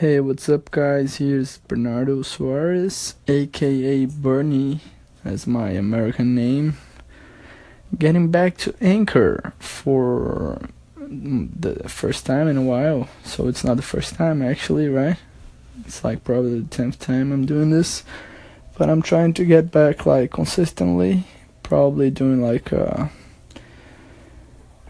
Hey, what's up, guys? Here's Bernardo Suarez, aka Bernie, as my American name. Getting back to Anchor for the first time in a while. So it's not the first time, actually, right? It's like probably the 10th time I'm doing this. But I'm trying to get back like consistently. Probably doing like a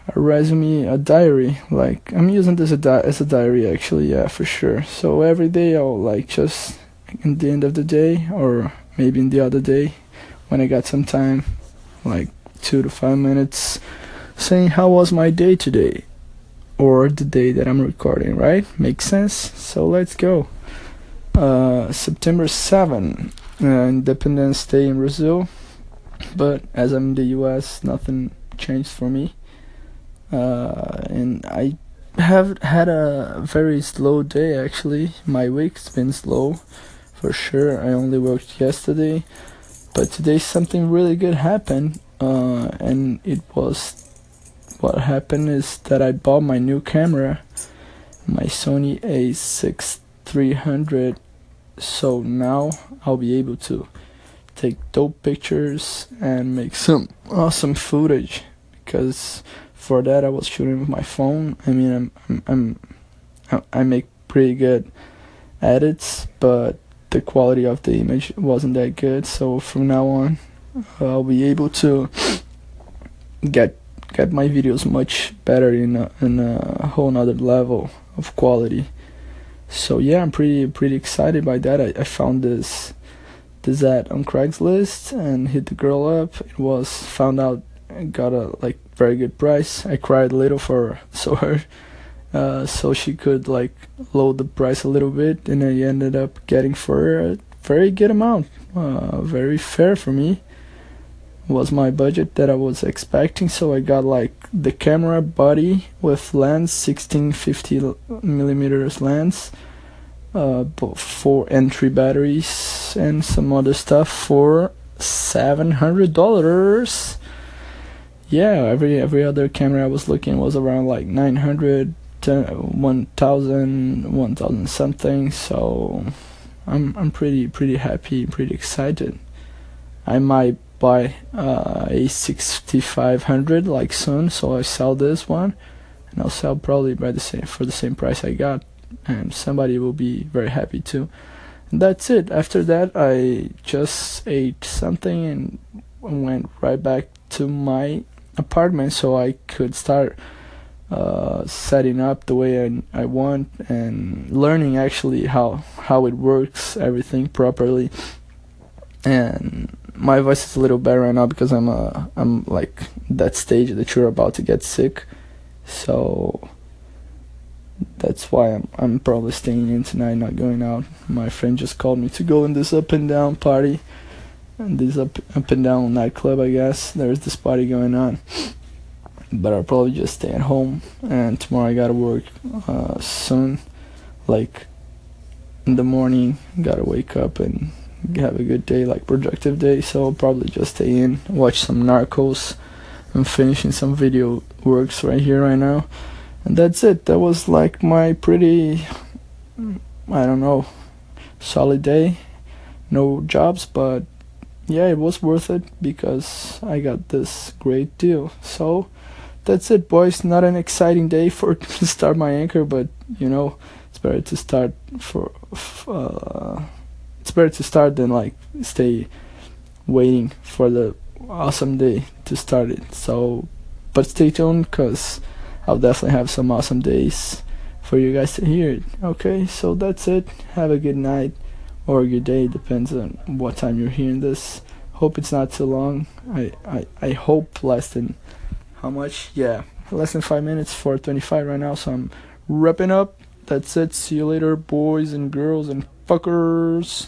a resume, a diary. Like I'm using this as a, as a diary actually, yeah, for sure. So every day I'll like just in the end of the day or maybe in the other day when I got some time, like two to five minutes, saying how was my day today or the day that I'm recording, right? Makes sense? So let's go. Uh, September 7, uh, Independence Day in Brazil. But as I'm in the US, nothing changed for me uh, and I have had a very slow day actually. My week's been slow for sure. I only worked yesterday, but today something really good happened, uh, and it was what happened is that I bought my new camera, my Sony A6 300. So now I'll be able to take dope pictures and make some awesome footage because for that I was shooting with my phone. I mean, I'm, I'm, I'm I make pretty good edits, but the quality of the image wasn't that good. So from now on, I'll be able to get get my videos much better in a, in a whole nother level of quality. So yeah, I'm pretty pretty excited by that. I, I found this this ad on Craigslist and hit the girl up. It was found out got a like very good price. I cried a little for so her, uh, so she could like lower the price a little bit, and I ended up getting for a very good amount, uh, very fair for me. Was my budget that I was expecting, so I got like the camera body with lens, 1650 millimeters lens, uh, four entry batteries, and some other stuff for seven hundred dollars yeah, every every other camera I was looking was around like 900 to 1000 1000 something so I'm I'm pretty pretty happy pretty excited. I might buy uh, a 6500 like soon so I sell this one and I'll sell probably by the same for the same price I got and somebody will be very happy too. And that's it. After that I just ate something and went right back to my apartment so I could start uh, setting up the way I, I want and learning actually how how it works everything properly. And my voice is a little better right now because I'm uh, I'm like that stage that you're about to get sick. So that's why I'm I'm probably staying in tonight not going out. My friend just called me to go in this up and down party and this up up and down nightclub I guess. There's this party going on. But I'll probably just stay at home. And tomorrow I gotta work uh, soon. Like in the morning gotta wake up and have a good day like productive day. So I'll probably just stay in watch some Narcos. I'm finishing some video works right here right now. And that's it. That was like my pretty I don't know solid day. No jobs but yeah, it was worth it because I got this great deal. So that's it, boys. Not an exciting day for to start my anchor, but you know, it's better to start for. Uh, it's better to start than like stay waiting for the awesome day to start it. So, but stay tuned, cause I'll definitely have some awesome days for you guys to hear it. Okay, so that's it. Have a good night or your day depends on what time you're hearing this. Hope it's not too long. I i, I hope less than how much? Yeah less than five minutes 425 right now so i'm wrapping up. That's it. See you later boys and girls and fuckers